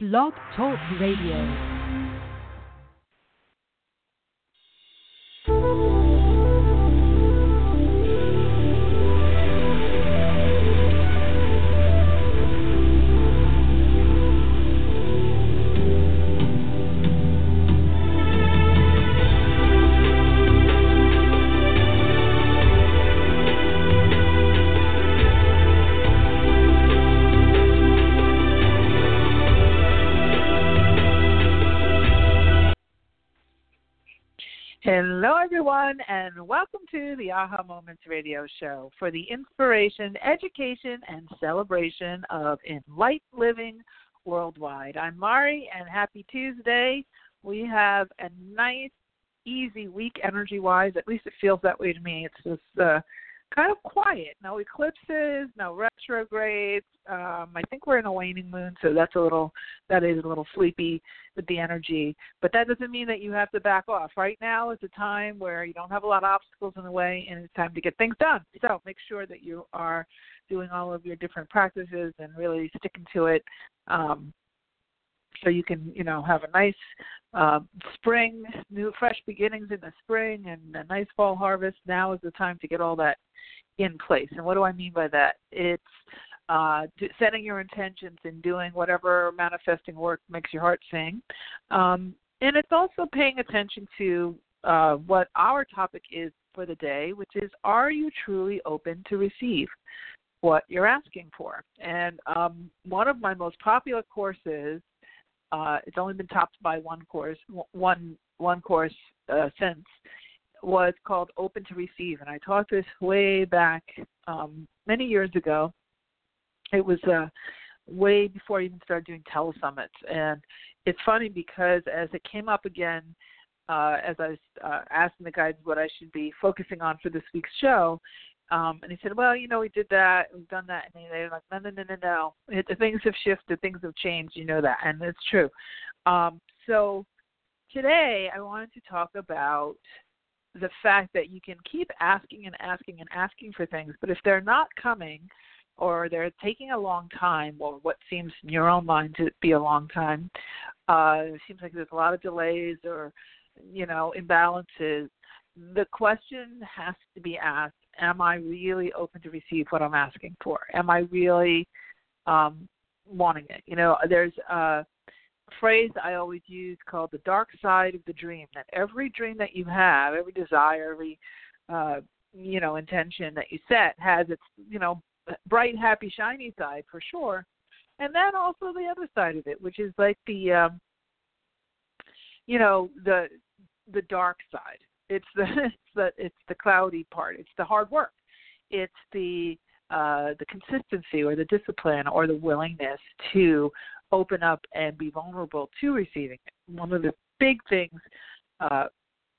Blog Talk Radio. To the Aha Moments radio show for the inspiration, education, and celebration of enlightened living worldwide. I'm Mari, and happy Tuesday. We have a nice, easy week energy wise. At least it feels that way to me. It's just uh, kind of quiet. No eclipses, no retrogrades. Um, I think we're in a waning moon, so that's a little that is a little sleepy with the energy. But that doesn't mean that you have to back off. Right now is a time where you don't have a lot of obstacles in the way, and it's time to get things done. So make sure that you are doing all of your different practices and really sticking to it. Um, so you can you know have a nice uh, spring, new fresh beginnings in the spring, and a nice fall harvest. Now is the time to get all that in place. And what do I mean by that? It's uh, setting your intentions and doing whatever manifesting work makes your heart sing. Um, and it's also paying attention to uh, what our topic is for the day, which is Are you truly open to receive what you're asking for? And um, one of my most popular courses, uh, it's only been topped by one course, one one course uh, since, was called Open to Receive, and I taught this way back um, many years ago. It was uh, way before I even started doing telesummits, and it's funny because as it came up again, uh, as I was uh, asking the guides what I should be focusing on for this week's show, um, and he said, "Well, you know, we did that, we've done that," and they're like, "No, no, no, no, no. It, things have shifted, things have changed. You know that, and it's true." Um, so today, I wanted to talk about the fact that you can keep asking and asking and asking for things, but if they're not coming or they're taking a long time, or what seems in your own mind to be a long time, uh, it seems like there's a lot of delays or you know imbalances. The question has to be asked: Am I really open to receive what I'm asking for? Am I really um, wanting it? You know, there's a phrase I always use called the dark side of the dream. That every dream that you have, every desire, every uh, you know intention that you set has its you know bright, happy, shiny side for sure, and then also the other side of it, which is like the um, you know the the dark side. It's the it's the it's the cloudy part. It's the hard work. It's the uh, the consistency or the discipline or the willingness to open up and be vulnerable to receiving it. One of the big things uh,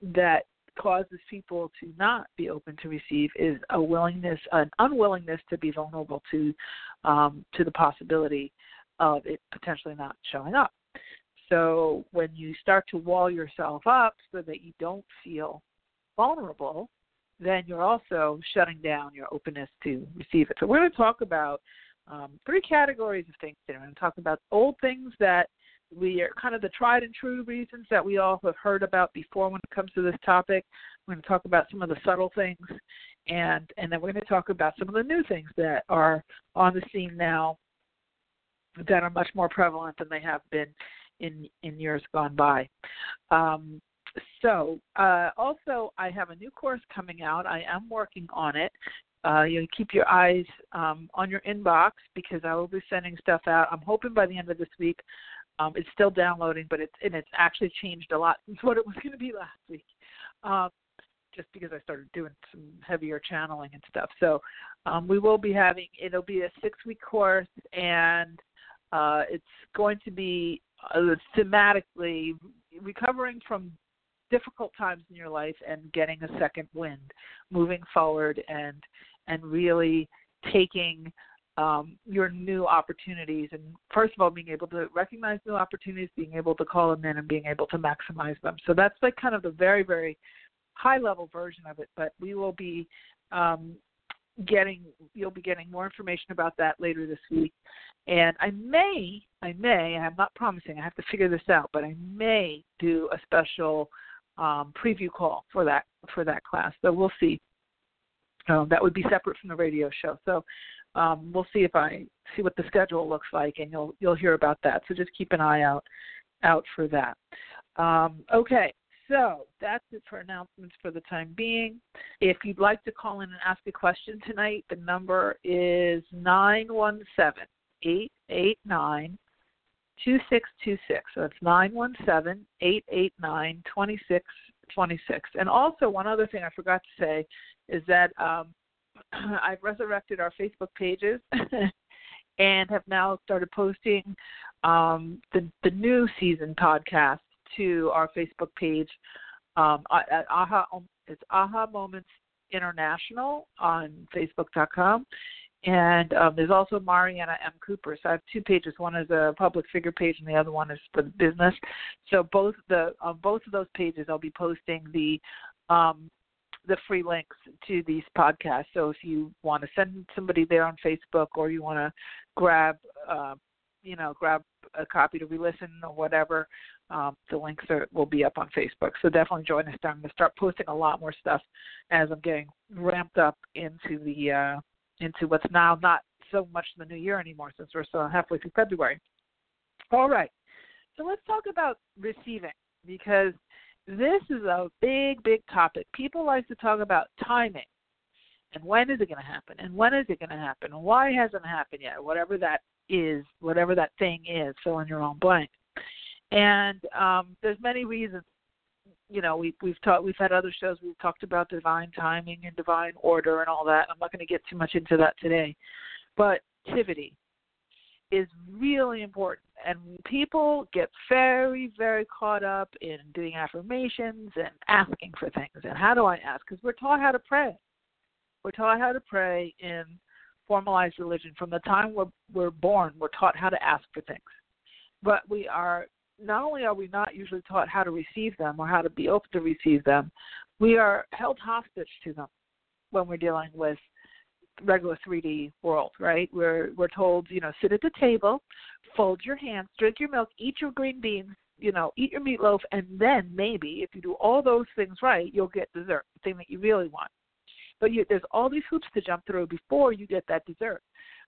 that causes people to not be open to receive is a willingness, an unwillingness to be vulnerable to um, to the possibility of it potentially not showing up. So when you start to wall yourself up so that you don't feel vulnerable, then you're also shutting down your openness to receive it. So we're going to talk about um, three categories of things today. We're going to talk about old things that we are kind of the tried and true reasons that we all have heard about before when it comes to this topic. We're going to talk about some of the subtle things, and and then we're going to talk about some of the new things that are on the scene now that are much more prevalent than they have been in in years gone by. Um, so uh, also I have a new course coming out. I am working on it uh, you keep your eyes um, on your inbox because I will be sending stuff out. I'm hoping by the end of this week. Um, it's still downloading, but it's and it's actually changed a lot since what it was going to be last week. Um, just because I started doing some heavier channeling and stuff. So um, we will be having it'll be a six week course and uh, it's going to be uh, thematically recovering from difficult times in your life and getting a second wind, moving forward and and really taking um, your new opportunities and first of all being able to recognize new opportunities, being able to call them in and being able to maximize them. So that's like kind of the very very high level version of it. But we will be um, getting you'll be getting more information about that later this week. And I may, I may, I'm not promising, I have to figure this out, but I may do a special um, preview call for that for that class. So we'll see. Um, that would be separate from the radio show. So um, we'll see if I see what the schedule looks like, and you'll you'll hear about that. So just keep an eye out out for that. Um, okay, so that's it for announcements for the time being. If you'd like to call in and ask a question tonight, the number is nine one seven eight eight nine two six two six. So it's nine one seven eight eight nine twenty six twenty six. And also one other thing I forgot to say is that um, I've resurrected our Facebook pages and have now started posting um, the the new season podcast to our Facebook page um, at AHA. It's AHA Moments International on Facebook.com. And um, there's also Mariana M. Cooper. So I have two pages. One is a public figure page, and the other one is for the business. So both the on both of those pages, I'll be posting the um, the free links to these podcasts. So if you want to send somebody there on Facebook, or you want to grab, uh, you know, grab a copy to re-listen or whatever, um, the links are, will be up on Facebook. So definitely join us. I'm going to start posting a lot more stuff as I'm getting ramped up into the uh, into what's now not so much the new year anymore since we're still halfway through February. All right. So let's talk about receiving because this is a big, big topic. People like to talk about timing and when is it going to happen and when is it going to happen and why hasn't it happened yet, whatever that is, whatever that thing is, fill in your own blank. And um, there's many reasons. You know, we, we've talked, we've had other shows. We've talked about divine timing and divine order and all that. I'm not going to get too much into that today, but activity is really important. And people get very, very caught up in doing affirmations and asking for things. And how do I ask? Because we're taught how to pray. We're taught how to pray in formalized religion. From the time we're, we're born, we're taught how to ask for things. But we are not only are we not usually taught how to receive them or how to be open to receive them, we are held hostage to them when we're dealing with regular 3D world, right? We're we're told, you know, sit at the table, fold your hands, drink your milk, eat your green beans, you know, eat your meatloaf, and then maybe if you do all those things right, you'll get dessert, the thing that you really want. But you, there's all these hoops to jump through before you get that dessert.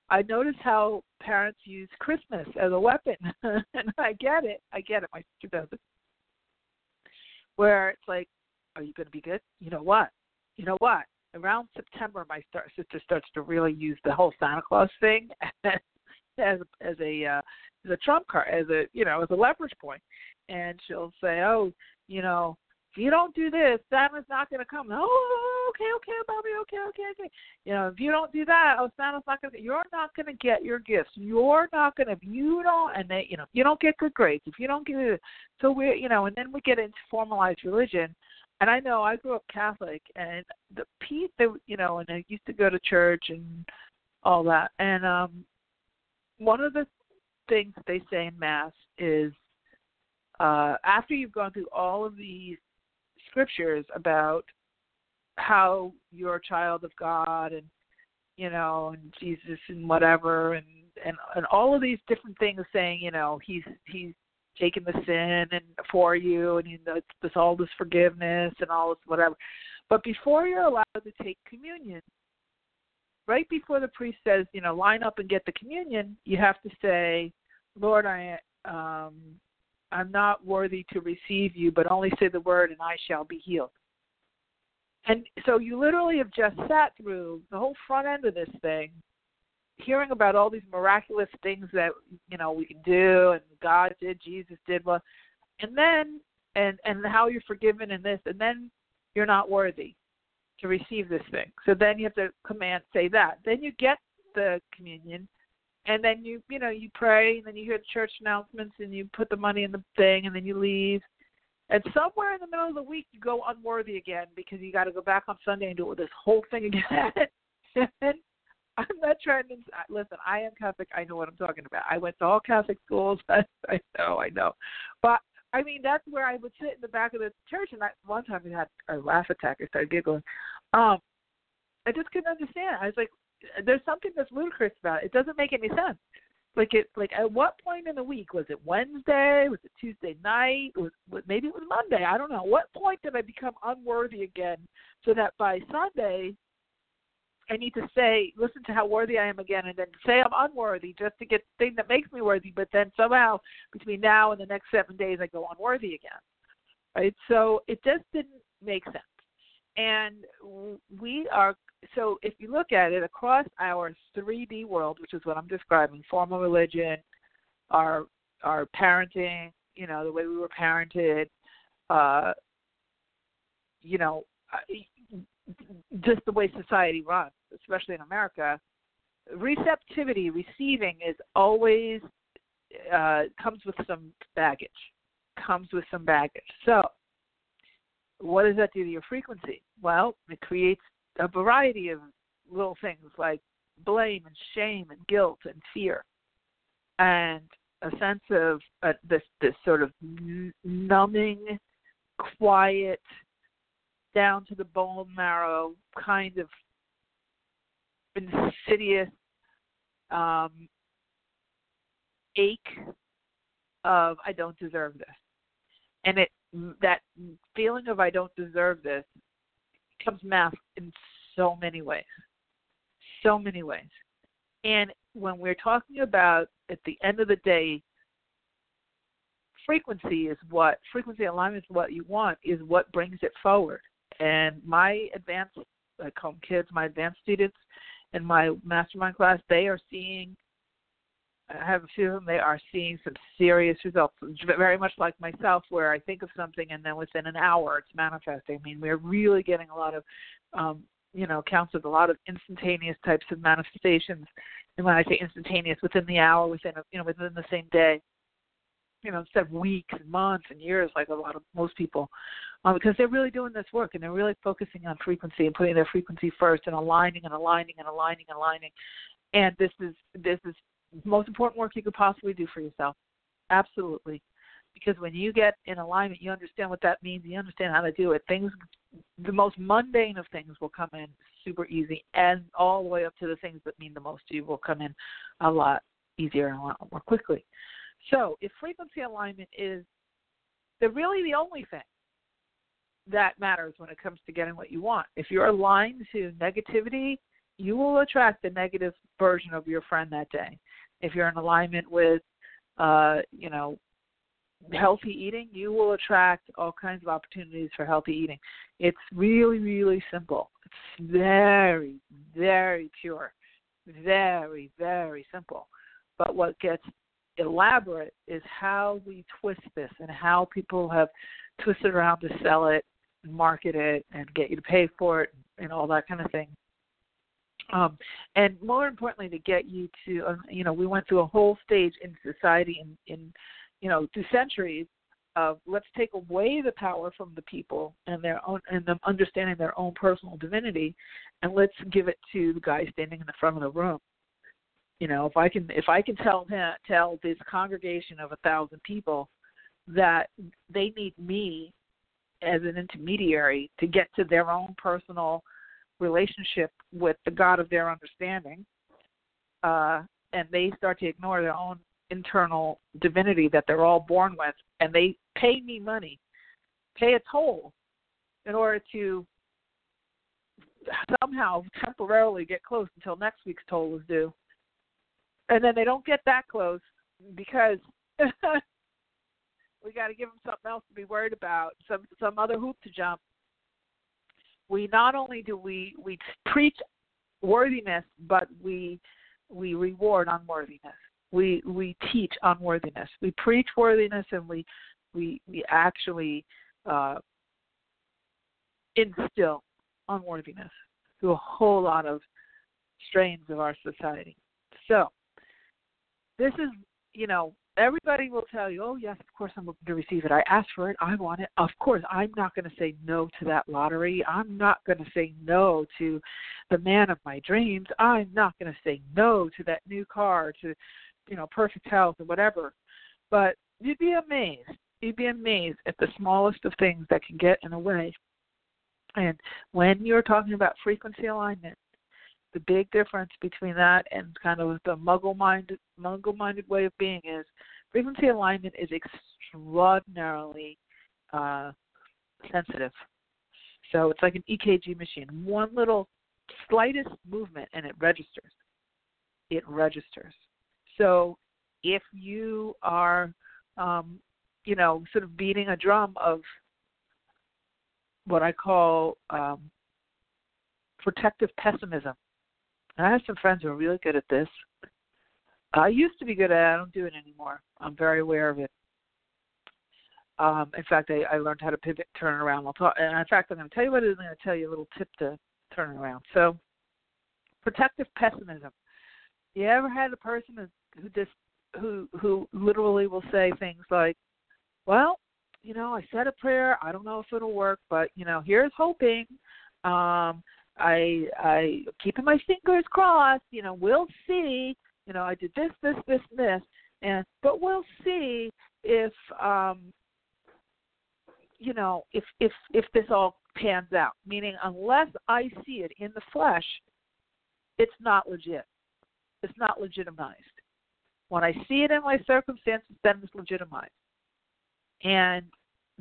I notice how parents use Christmas as a weapon, and I get it. I get it. My sister does it. Where it's like, are you going to be good? You know what? You know what? around September, my star- sister starts to really use the whole Santa Claus thing as as a uh, as a trump card, as a you know, as a leverage point, and she'll say, "Oh, you know, if you don't do this, Santa's not going to come." Oh, okay, okay, Bobby, okay, okay, okay. You know, if you don't do that, oh, Santa's not to. You're not to get your gifts. You're not to. If you don't, and they, you know, you don't get good grades. If you don't get it, so we, you know, and then we get into formalized religion and I know I grew up Catholic, and the peace that you know, and I used to go to church and all that. And um one of the things they say in mass is uh after you've gone through all of these scriptures about how you're a child of God and you know and Jesus and whatever and and and all of these different things saying you know he's he's taken the sin and for you and you know it's this all this forgiveness and all this whatever. But before you're allowed to take communion right before the priest says you know line up and get the communion you have to say lord i um i'm not worthy to receive you but only say the word and i shall be healed and so you literally have just sat through the whole front end of this thing hearing about all these miraculous things that you know we can do and God did, Jesus did, well, and then and and how you're forgiven in this, and then you're not worthy to receive this thing. So then you have to command say that. Then you get the communion, and then you you know you pray, and then you hear the church announcements, and you put the money in the thing, and then you leave. And somewhere in the middle of the week, you go unworthy again because you got to go back on Sunday and do this whole thing again. I'm not trying to listen. I am Catholic. I know what I'm talking about. I went to all Catholic schools. I, I know, I know. But I mean, that's where I would sit in the back of the church. And I, one time we had a laugh attack. I started giggling. Um, I just couldn't understand. I was like, there's something that's ludicrous about it. It doesn't make any sense. Like it, like at what point in the week was it Wednesday? Was it Tuesday night? Was, was maybe it was Monday? I don't know. What point did I become unworthy again, so that by Sunday I need to say, listen to how worthy I am again, and then say I'm unworthy just to get the thing that makes me worthy. But then somehow between now and the next seven days, I go unworthy again. Right? So it just didn't make sense. And we are so if you look at it across our 3D world, which is what I'm describing, formal religion, our our parenting, you know, the way we were parented, uh, you know, just the way society runs, especially in America, receptivity, receiving is always uh, comes with some baggage. Comes with some baggage. So, what does that do to your frequency? Well, it creates a variety of little things like blame and shame and guilt and fear, and a sense of uh, this this sort of numbing, quiet down to the bone marrow kind of insidious um, ache of I don't deserve this, and it that feeling of I don't deserve this comes masked in so many ways, so many ways, and when we're talking about at the end of the day frequency is what frequency alignment is what you want is what brings it forward. And my advanced, I call them kids, my advanced students in my mastermind class, they are seeing, I have a few of them, they are seeing some serious results. Very much like myself, where I think of something and then within an hour it's manifesting. I mean, we're really getting a lot of, um, you know, counts with a lot of instantaneous types of manifestations. And when I say instantaneous, within the hour, within a, you know, within the same day you know, instead of weeks and months and years like a lot of most people, um, because they're really doing this work and they're really focusing on frequency and putting their frequency first and aligning and aligning and aligning and aligning. And this is this is most important work you could possibly do for yourself. Absolutely. Because when you get in alignment, you understand what that means. You understand how to do it. Things, the most mundane of things will come in super easy, and all the way up to the things that mean the most to you will come in a lot easier and a lot more quickly. So, if frequency alignment is the really the only thing that matters when it comes to getting what you want. If you're aligned to negativity, you will attract the negative version of your friend that day. If you're in alignment with, uh, you know, healthy eating, you will attract all kinds of opportunities for healthy eating. It's really, really simple. It's very, very pure, very, very simple. But what gets elaborate is how we twist this and how people have twisted around to sell it market it and get you to pay for it and all that kind of thing. Um, and more importantly, to get you to, uh, you know, we went through a whole stage in society in, in, you know, through centuries of let's take away the power from the people and their own and them understanding their own personal divinity, and let's give it to the guy standing in the front of the room. You know if i can if i can tell him tell this congregation of a thousand people that they need me as an intermediary to get to their own personal relationship with the god of their understanding uh and they start to ignore their own internal divinity that they're all born with and they pay me money pay a toll in order to somehow temporarily get close until next week's toll is due and then they don't get that close because we got to give them something else to be worried about, some some other hoop to jump. We not only do we we preach worthiness, but we we reward unworthiness. We we teach unworthiness. We preach worthiness, and we we we actually uh, instill unworthiness through a whole lot of strains of our society. So this is, you know, everybody will tell you, oh, yes, of course I'm looking to receive it. I asked for it. I want it. Of course, I'm not going to say no to that lottery. I'm not going to say no to the man of my dreams. I'm not going to say no to that new car, to, you know, perfect health or whatever. But you'd be amazed. You'd be amazed at the smallest of things that can get in the way And when you're talking about frequency alignment, the big difference between that and kind of the muggle minded muggle minded way of being is frequency alignment is extraordinarily uh, sensitive. So it's like an EKG machine. One little slightest movement and it registers. It registers. So if you are, um, you know, sort of beating a drum of what I call um, protective pessimism, I have some friends who are really good at this. I used to be good at it. I don't do it anymore. I'm very aware of it. Um, in fact, I, I learned how to pivot, turn around. I'll talk, and in fact, I'm going to tell you what it is. I'm going to tell you a little tip to turn around. So, protective pessimism. You ever had a person who just who who literally will say things like, "Well, you know, I said a prayer. I don't know if it'll work, but you know, here's hoping. Um, I I keeping my fingers crossed. You know, we'll see. You know, I did this, this, this, this, and but we'll see if um you know, if if if this all pans out, meaning unless I see it in the flesh, it's not legit. It's not legitimized. When I see it in my circumstances, then it's legitimized. And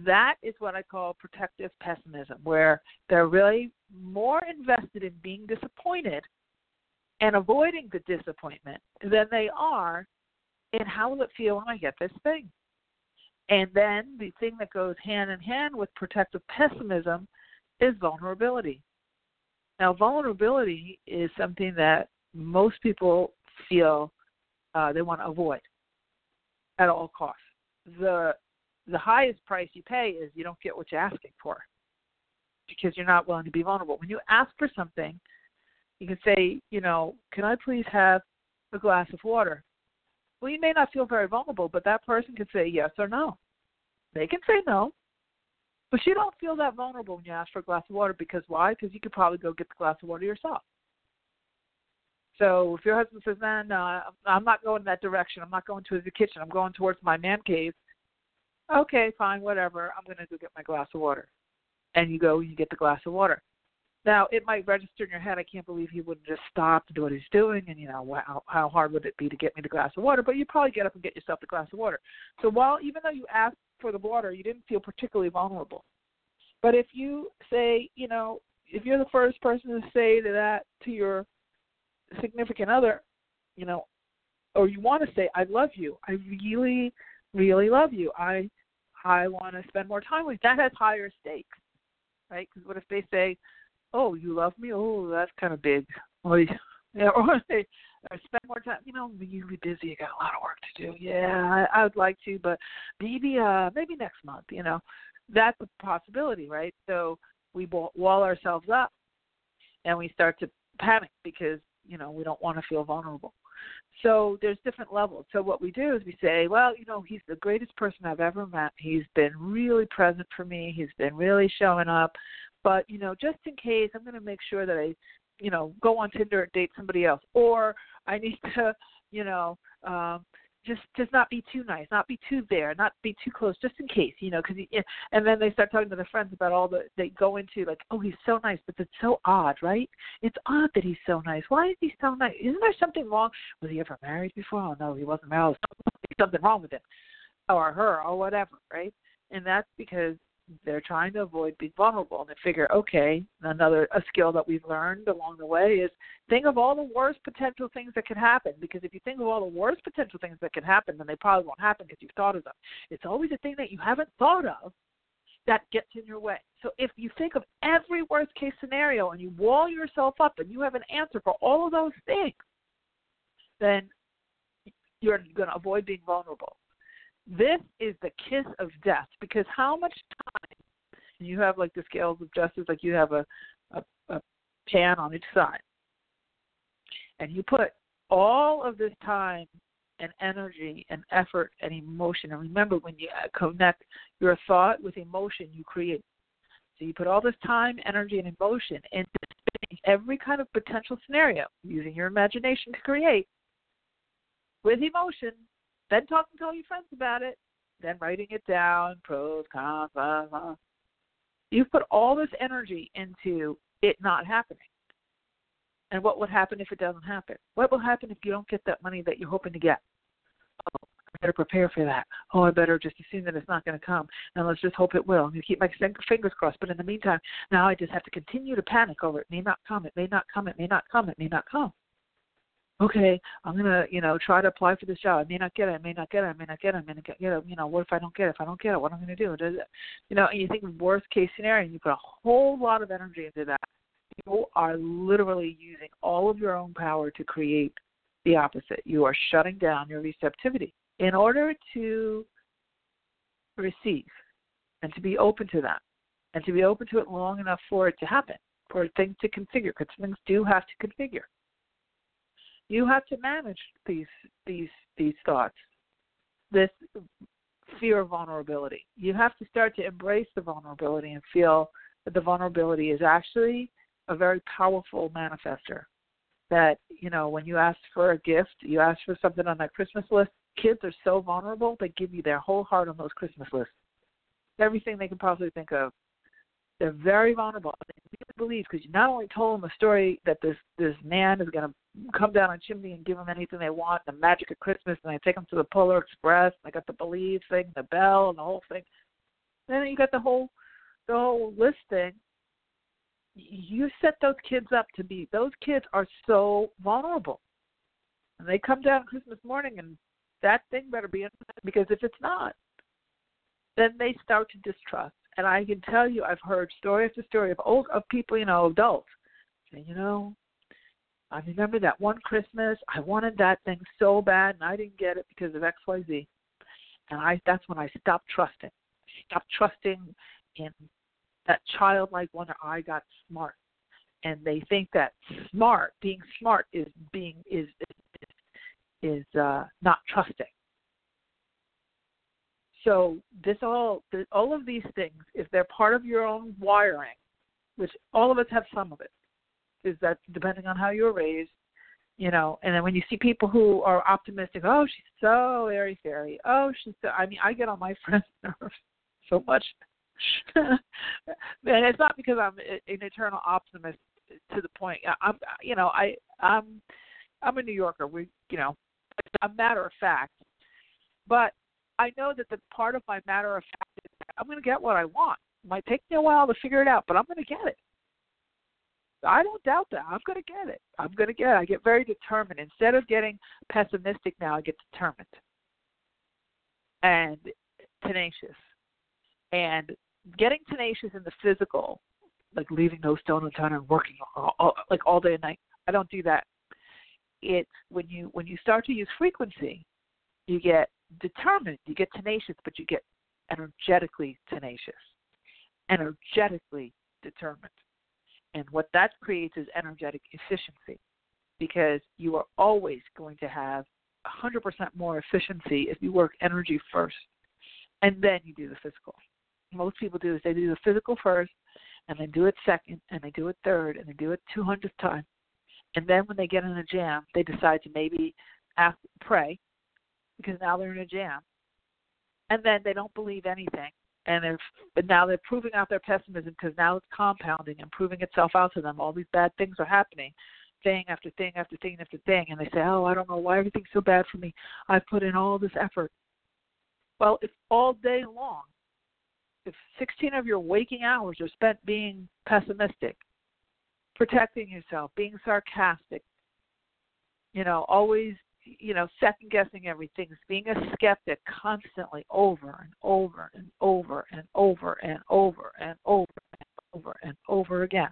that is what I call protective pessimism, where they're really more invested in being disappointed and avoiding the disappointment than they are in how will it feel when I get this thing. And then the thing that goes hand in hand with protective pessimism is vulnerability. Now, vulnerability is something that most people feel uh, they want to avoid at all costs. The the highest price you pay is you don't get what you're asking for because you're not willing to be vulnerable. When you ask for something, you can say, you know, can I please have a glass of water? Well, you may not feel very vulnerable, but that person can say yes or no. They can say no. But you don't feel that vulnerable when you ask for a glass of water because why? Because you could probably go get the glass of water yourself. So if your husband says, "Man, no, I'm not going that direction. I'm not going to the kitchen. I'm going towards my man cave," okay, fine, whatever. I'm going to go get my glass of water, and you go, and you get the glass of water. Now it might register in your head. I can't believe he wouldn't just stop to do what he's doing, and you know wow, how hard would it be to get me the glass of water? But you probably get up and get yourself the glass of water. So while even though you asked for the water, you didn't feel particularly vulnerable. But if you say, you know, if you're the first person to say that to your significant other, you know, or you want to say, "I love you. I really, really love you. I, I want to spend more time with." That has higher stakes, right? Because what if they say, oh, you love me? Oh, that's kind of big. Or, yeah, or they or spend more time. You know, really busy. You got a lot of work to do. Yeah, I, I would like to, but maybe, uh, maybe next month. You know, that's a possibility, right? So we wall ourselves up, and we start to panic because you know we don't want to feel vulnerable. So there's different levels. So what we do is we say, well, you know, he's the greatest person I've ever met. He's been really present for me. He's been really showing up. But you know, just in case, I'm going to make sure that I, you know, go on Tinder and date somebody else, or I need to, you know, um, just just not be too nice, not be too there, not be too close, just in case, you know, because and then they start talking to their friends about all the they go into like, oh, he's so nice, but it's so odd, right? It's odd that he's so nice. Why is he so nice? Isn't there something wrong? Was he ever married before? Oh no, he wasn't married. Something wrong with him, or her, or whatever, right? And that's because they're trying to avoid being vulnerable and they figure okay another a skill that we've learned along the way is think of all the worst potential things that could happen. Because if you think of all the worst potential things that could happen then they probably won't happen because you've thought of them. It's always a thing that you haven't thought of that gets in your way. So if you think of every worst case scenario and you wall yourself up and you have an answer for all of those things then you're going to avoid being vulnerable this is the kiss of death because how much time you have like the scales of justice, like you have a, a, a pan on each side, and you put all of this time and energy and effort and emotion. And remember, when you uh, connect your thought with emotion, you create. So you put all this time, energy, and emotion into every kind of potential scenario using your imagination to create with emotion then talking to all your friends about it, then writing it down, pros, cons, uh, blah, blah. You've put all this energy into it not happening. And what would happen if it doesn't happen? What will happen if you don't get that money that you're hoping to get? Oh, I better prepare for that. Oh, I better just assume that it's not going to come, and let's just hope it will. I'm going to keep my fingers crossed. But in the meantime, now I just have to continue to panic over it. May not come. It may not come. It may not come. It may not come. Okay, I'm gonna, you know, try to apply for this job. I may not get it. I may not get it. I may not get it. I may not get it. You know, what if I don't get it? If I don't get it, what am I gonna do? Does it, you know, and you think worst case scenario, and you put a whole lot of energy into that you are literally using all of your own power to create the opposite. You are shutting down your receptivity in order to receive and to be open to that and to be open to it long enough for it to happen, for things to configure, because things do have to configure. You have to manage these these these thoughts, this fear of vulnerability. You have to start to embrace the vulnerability and feel that the vulnerability is actually a very powerful manifester. That, you know, when you ask for a gift, you ask for something on that Christmas list, kids are so vulnerable, they give you their whole heart on those Christmas lists. Everything they can possibly think of. They're very vulnerable. They really believe because you not only told them a story that this this man is going to come down a chimney and give them anything they want, the magic of Christmas, and I take them to the Polar Express. And I got the believe thing, the bell, and the whole thing. Then you got the whole the whole list thing you set those kids up to be those kids are so vulnerable and they come down christmas morning and that thing better be in because if it's not then they start to distrust and i can tell you i've heard story after story of old of people you know adults saying you know i remember that one christmas i wanted that thing so bad and i didn't get it because of xyz and i that's when i stopped trusting. Stopped trusting in that childlike wonder. I got smart, and they think that smart, being smart, is being is is, is uh, not trusting. So this all all of these things, if they're part of your own wiring, which all of us have some of it, is that depending on how you were raised, you know. And then when you see people who are optimistic, oh, she's so airy fairy. Oh, she's so. I mean, I get on my friends' nerves so much and it's not because I'm an eternal optimist to the point. I'm, you know, I, I'm, I'm a New Yorker. We, you know, a matter of fact, but I know that the part of my matter of fact is I'm going to get what I want. It might take me a while to figure it out, but I'm going to get it. I don't doubt that. I'm going to get it. I'm going to get it. I get very determined. Instead of getting pessimistic now, I get determined and tenacious. And getting tenacious in the physical, like leaving no stone unturned and working all, all, like all day and night. I don't do that. It's when you when you start to use frequency, you get determined, you get tenacious, but you get energetically tenacious, energetically determined. And what that creates is energetic efficiency because you are always going to have 100% more efficiency if you work energy first and then you do the physical most people do is they do the physical first, and they do it second, and they do it third, and they do it 200th time. And then when they get in a jam, they decide to maybe ask, pray, because now they're in a jam. And then they don't believe anything. And they're, but now they're proving out their pessimism because now it's compounding and proving itself out to them. All these bad things are happening, thing after thing after thing after thing. And they say, oh, I don't know why everything's so bad for me. I've put in all this effort. Well, if all day long if 16 of your waking hours are spent being pessimistic, protecting yourself, being sarcastic, you know, always, you know, second guessing everything, being a skeptic constantly over and over and over and over and over and over and over and over again.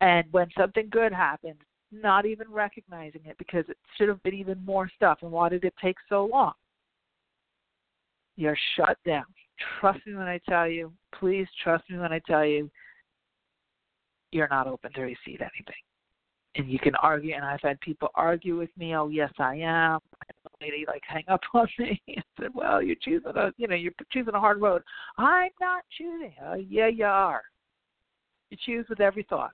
And when something good happens, not even recognizing it because it should have been even more stuff. And why did it take so long? You're shut down trust me when I tell you, please trust me when I tell you, you're not open to receive anything. And you can argue, and I've had people argue with me. Oh, yes, I am. and the lady like hang up on me and said, "Well, you're choosing a, you know, you're choosing a hard road." I'm not choosing. Oh, yeah, you are. You choose with every thought.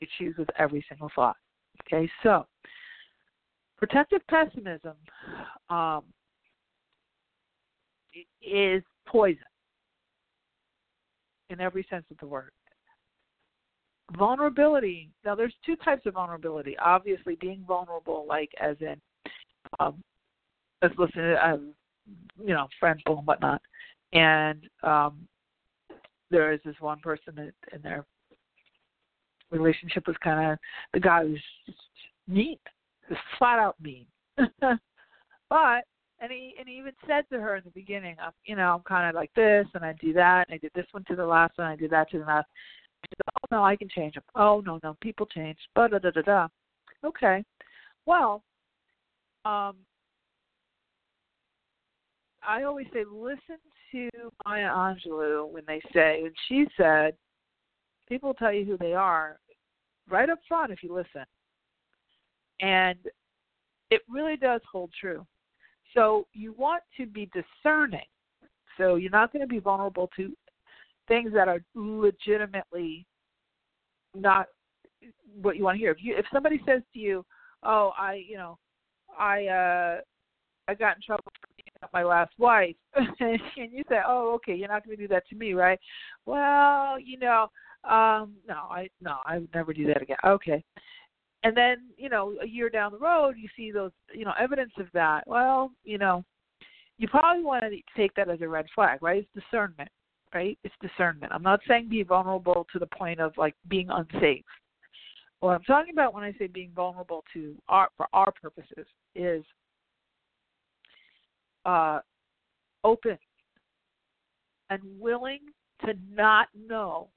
You choose with every single thought. Okay, so protective pessimism um, is poison. in every sense of the word. Vulnerability. Now, there's two types of vulnerability. Obviously, being vulnerable, like as in, um, let's listen to, um, you know, friendful and whatnot. And um, there is this one person that in their relationship was kind of the guy was just mean, just flat out mean. but and he and he even said to her in the beginning, I'm, you know, I'm kind of like this, and I do that, and I did this one to the last one, I did that to the last. Said, oh no, I can change them. Oh no, no, people change. But da da da da. Okay, well, um, I always say listen to Maya Angelou when they say, and she said, people tell you who they are right up front if you listen, and it really does hold true so you want to be discerning. So you're not going to be vulnerable to things that are legitimately not what you want to hear. If you if somebody says to you, "Oh, I, you know, I uh I got in trouble for being my last wife," and you say, "Oh, okay, you're not going to do that to me, right?" Well, you know, um no, I no, I would never do that again. Okay and then you know a year down the road you see those you know evidence of that well you know you probably want to take that as a red flag right it's discernment right? It's discernment. I'm not saying be vulnerable to the point of like being unsafe. What i'm talking about when i say being vulnerable to our for our purposes is uh open and willing to not know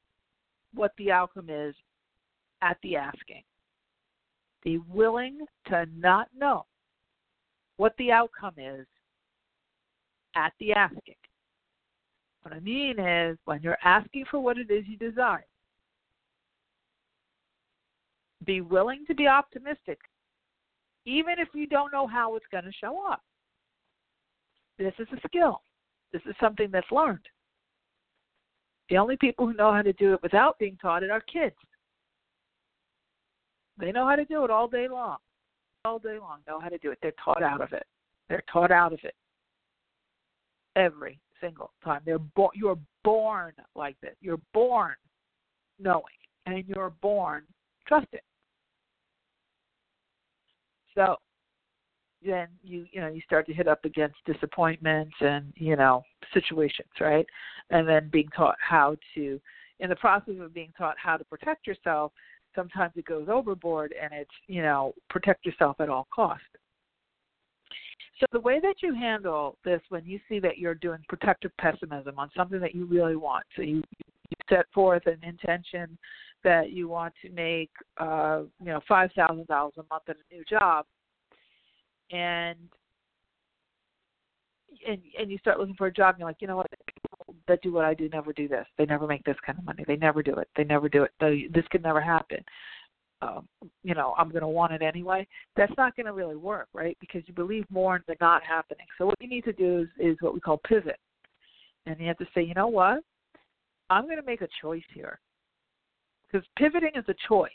what the outcome is at the asking. Be willing to not know what the outcome is at the asking. What I mean is, when you're asking for what it is you desire, be willing to be optimistic, even if you don't know how it's going to show up. This is a skill, this is something that's learned. The only people who know how to do it without being taught it are kids. They know how to do it all day long. All day long, know how to do it. They're taught out of it. They're taught out of it every single time. They're bo- you're born like this. You're born knowing, and you're born trusting. So then you you know you start to hit up against disappointments and you know situations, right? And then being taught how to, in the process of being taught how to protect yourself, sometimes it goes overboard and it's you know protect yourself at all costs so the way that you handle this when you see that you're doing protective pessimism on something that you really want so you you set forth an intention that you want to make uh you know five thousand dollars a month at a new job and and and you start looking for a job and you're like you know what that do what I do never do this. They never make this kind of money. They never do it. They never do it. They, this could never happen. Um, you know, I'm going to want it anyway. That's not going to really work, right? Because you believe more in the not happening. So what you need to do is, is what we call pivot, and you have to say, you know what? I'm going to make a choice here, because pivoting is a choice.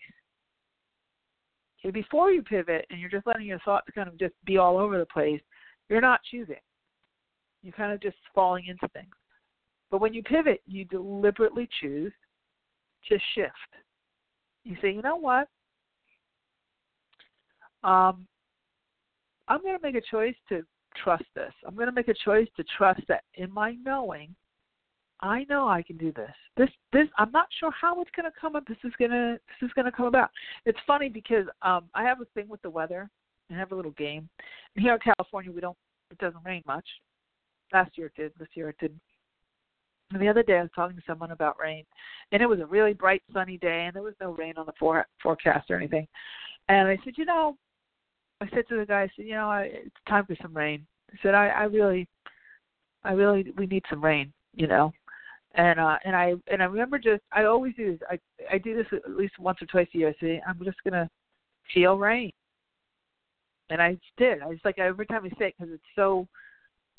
Okay, before you pivot and you're just letting your thoughts kind of just be all over the place, you're not choosing. You're kind of just falling into things. But when you pivot, you deliberately choose to shift. You say, you know what? Um, I'm going to make a choice to trust this. I'm going to make a choice to trust that in my knowing, I know I can do this. This, this. I'm not sure how it's going to come up. This is going to, this is going to come about. It's funny because um, I have a thing with the weather. I have a little game. And here in California, we don't. It doesn't rain much. Last year it did. This year it did and the other day I was talking to someone about rain, and it was a really bright sunny day, and there was no rain on the for- forecast or anything. And I said, you know, I said to the guy, I said, you know, I, it's time for some rain. I said, I, I really, I really, we need some rain, you know. And uh, and I and I remember just I always do this. I I do this at least once or twice a year. I say I'm just gonna feel rain, and I did. I was like every time I say it because it's so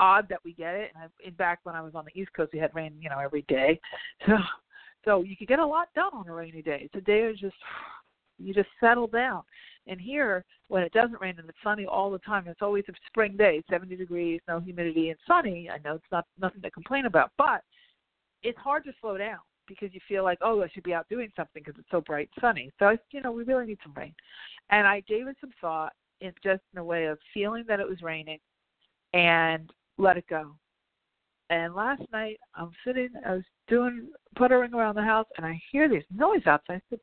odd that we get it. And I, in fact, when I was on the East Coast, we had rain, you know, every day. So, so you could get a lot done on a rainy day. It's a day of just you just settle down. And here, when it doesn't rain and it's sunny all the time, it's always a spring day, 70 degrees, no humidity, and sunny. I know it's not nothing to complain about, but it's hard to slow down. because you feel like, oh, I should be out doing something because it's so bright and sunny. So, you know, we really need some rain. And I gave it some thought in just in a way of feeling that it was raining and let it go. And last night I'm sitting, I was doing puttering around the house, and I hear this noise outside. I said,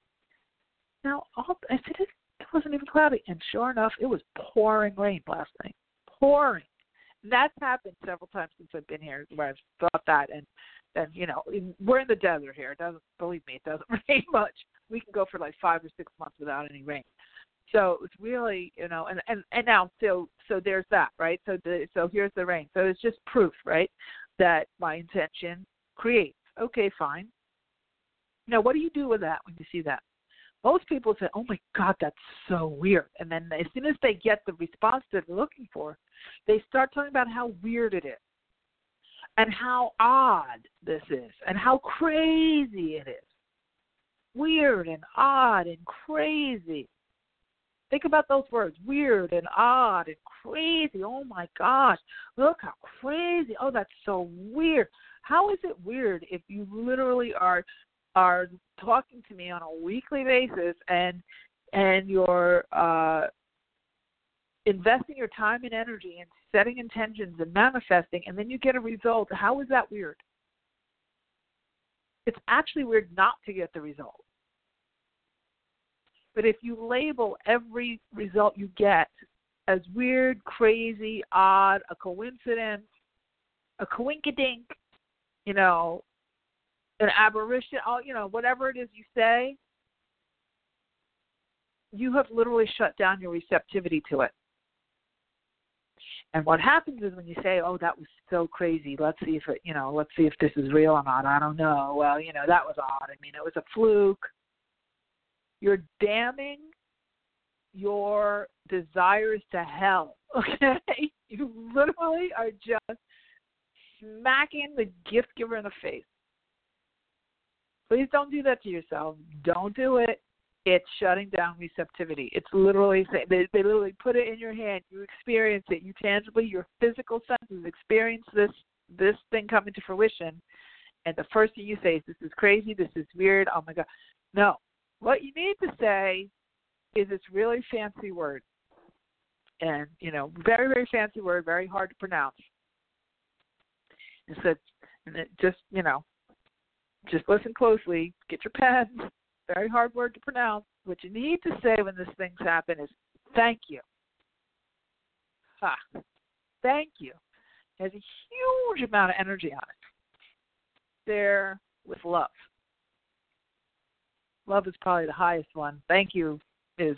"Now, all, I said it, it wasn't even cloudy." And sure enough, it was pouring rain last night, pouring. And that's happened several times since I've been here, where I've thought that, and then you know, we're in the desert here. It doesn't believe me, it doesn't rain much. We can go for like five or six months without any rain. So it's really, you know, and and and now so so there's that, right? So the so here's the rain. So it's just proof, right, that my intention creates. Okay, fine. Now, what do you do with that when you see that? Most people say, "Oh my God, that's so weird," and then as soon as they get the response they're looking for, they start talking about how weird it is, and how odd this is, and how crazy it is. Weird and odd and crazy. Think about those words weird and odd and crazy. Oh my gosh, look how crazy. Oh, that's so weird. How is it weird if you literally are are talking to me on a weekly basis and and you're uh investing your time and energy and setting intentions and manifesting and then you get a result how is that weird it's actually weird not to get the result but if you label every result you get as weird, crazy, odd, a coincidence, a coinkadink, you know, an aberration, all you know, whatever it is you say, you have literally shut down your receptivity to it. And what happens is when you say, "Oh, that was so crazy. Let's see if it, you know, let's see if this is real or not." I don't know. Well, you know, that was odd. I mean, it was a fluke you're damning your desires to hell. Okay? You literally are just smacking the gift giver in the face. Please don't do that to yourself. Don't do it. It's shutting down receptivity. It's literally they, they literally put it in your hand. You experience it. You tangibly, your physical senses experience this this thing coming to fruition. And the first thing you say is, "This is crazy. This is weird. Oh my god." No, what you need to say is this really fancy word. And, you know, very, very fancy word, very hard to pronounce. And so and it just, you know, just listen closely, get your pen, very hard word to pronounce. What you need to say when these things happen is thank you. Ha. Thank you. It has a huge amount of energy on it. There with love. Love is probably the highest one. Thank you is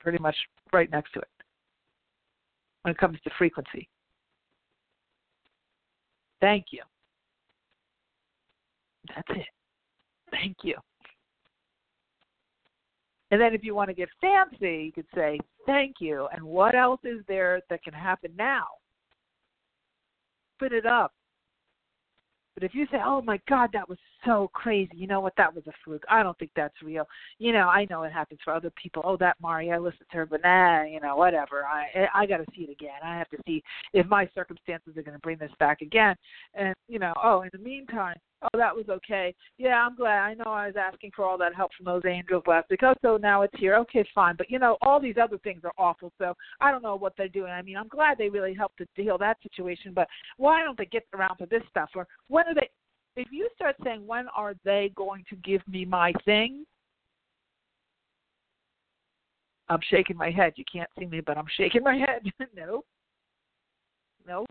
pretty much right next to it when it comes to frequency. Thank you. That's it. Thank you. And then if you want to get fancy, you could say thank you. And what else is there that can happen now? Put it up. But if you say, "Oh my God, that was so crazy," you know what? That was a fluke. I don't think that's real. You know, I know it happens for other people. Oh, that Mari, I listened to her, but nah, you know, whatever. I eh, I got to see it again. I have to see if my circumstances are going to bring this back again. And you know, oh, in the meantime, oh, that was okay. Yeah, I'm glad. I know I was asking for all that help from those angels last week. Oh, so now it's here. Okay, fine. But you know, all these other things are awful. So I don't know what they're doing. I mean, I'm glad they really helped to heal that situation. But why don't they get around to this stuff? Or when are they? If you start saying, when are they going to give me my thing? I'm shaking my head. You can't see me, but I'm shaking my head. no. No.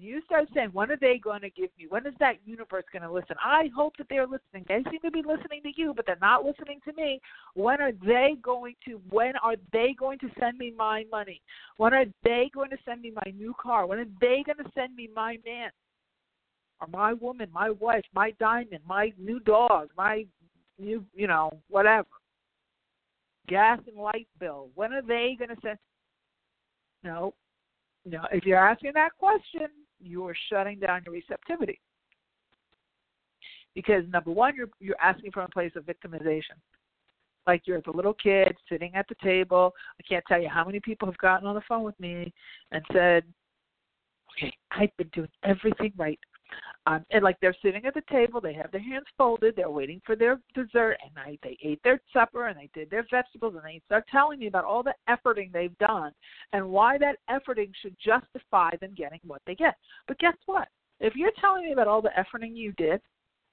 You start saying, when are they going to give me? When is that universe going to listen? I hope that they're listening. They seem to be listening to you, but they're not listening to me. When are they going to? When are they going to send me my money? When are they going to send me my new car? When are they going to send me my man, or my woman, my wife, my diamond, my new dog, my new, you know, whatever, gas and light bill? When are they going to send? No, no. If you're asking that question, you are shutting down your receptivity. Because number one, you're you're asking from a place of victimization. Like you're the little kid sitting at the table. I can't tell you how many people have gotten on the phone with me and said, Okay, I've been doing everything right. Um, and like they're sitting at the table, they have their hands folded, they're waiting for their dessert, and I, they ate their supper and they did their vegetables, and they start telling me about all the efforting they've done and why that efforting should justify them getting what they get. But guess what? If you're telling me about all the efforting you did,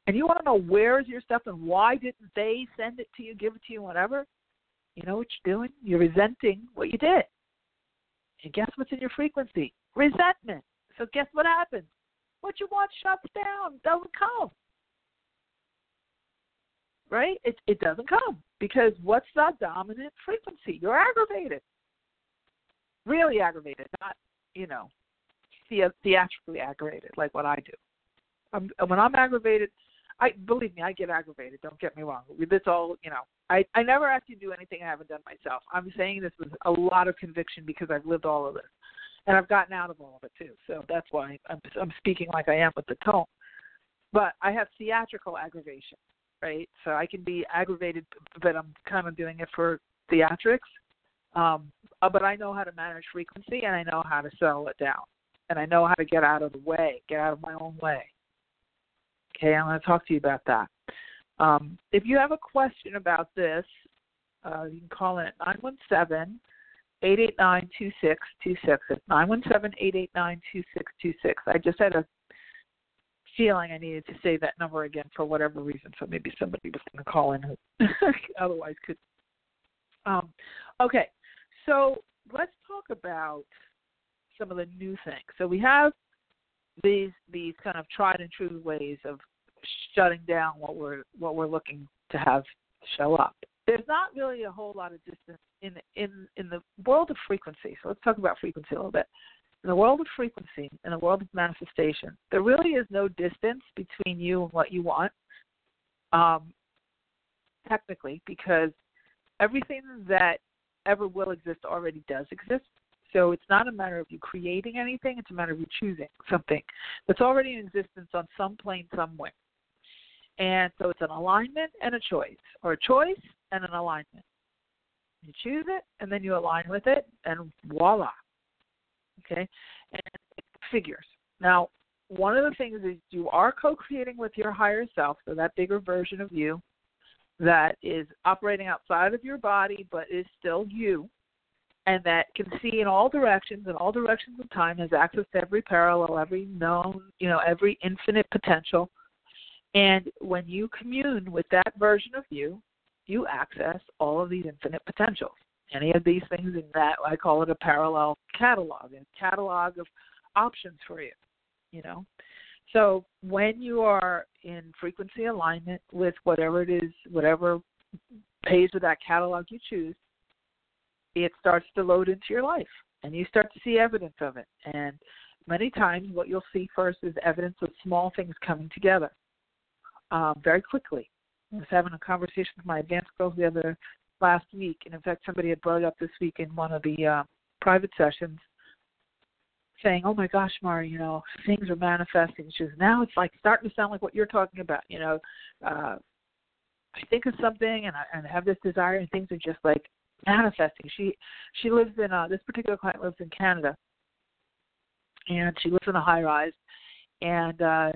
and you want to know where's your stuff and why didn't they send it to you, give it to you, whatever, you know what you're doing? You're resenting what you did. And guess what's in your frequency? Resentment. So guess what happens? What you want shuts down, doesn't come. Right? It it doesn't come because what's the dominant frequency? You're aggravated, really aggravated, not you know, the, theatrically aggravated like what I do. I'm, when I'm aggravated, I believe me, I get aggravated. Don't get me wrong. It's all you know. I I never ask you to do anything I haven't done myself. I'm saying this with a lot of conviction because I've lived all of this and I've gotten out of all of it too. So that's why I'm I'm speaking like I am with the tone. But I have theatrical aggravation, right? So I can be aggravated, but I'm kind of doing it for theatrics. Um, uh, but I know how to manage frequency, and I know how to settle it down, and I know how to get out of the way, get out of my own way. Okay, I'm going to talk to you about that. Um, if you have a question about this, uh, you can call in at 917 889 2626. It's 917 889 2626. I just had a feeling I needed to say that number again for whatever reason, so maybe somebody was going to call in who otherwise could. Um, okay, so let's talk about some of the new things. So we have these these kind of tried and true ways of shutting down what we're what we're looking to have show up there's not really a whole lot of distance in in in the world of frequency. So let's talk about frequency a little bit. In the world of frequency, in the world of manifestation, there really is no distance between you and what you want. Um, technically, because everything that ever will exist already does exist. So it's not a matter of you creating anything, it's a matter of you choosing something that's already in existence on some plane somewhere. And so it's an alignment and a choice, or a choice and an alignment. You choose it, and then you align with it, and voila. Okay? And figures. Now, one of the things is you are co creating with your higher self, so that bigger version of you that is operating outside of your body but is still you and that can see in all directions in all directions of time has access to every parallel every known you know every infinite potential and when you commune with that version of you you access all of these infinite potentials. Any of these things in that I call it a parallel catalog, a catalog of options for you. You know, so when you are in frequency alignment with whatever it is, whatever page of that catalog you choose, it starts to load into your life, and you start to see evidence of it. And many times, what you'll see first is evidence of small things coming together um, very quickly. I was having a conversation with my advanced girls the other last week, and in fact, somebody had brought it up this week in one of the uh, private sessions, saying, "Oh my gosh, Mari, you know, things are manifesting." She says, "Now it's like starting to sound like what you're talking about. You know, uh, I think of something and I, and have this desire, and things are just like manifesting." She she lives in uh, this particular client lives in Canada, and she lives in a high rise, and uh,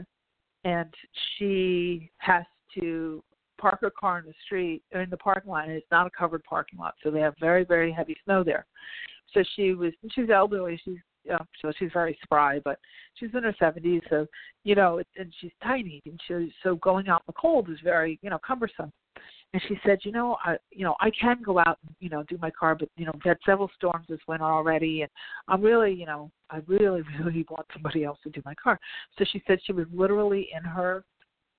and she has to park her car in the street or in the parking lot, and it's not a covered parking lot, so they have very very heavy snow there. So she was she's elderly, she's yeah, so she's very spry, but she's in her 70s, so you know, and she's tiny, and she so going out in the cold is very you know cumbersome. And she said, you know, I you know I can go out and you know do my car, but you know we've had several storms this winter already, and I'm really you know I really really want somebody else to do my car. So she said she was literally in her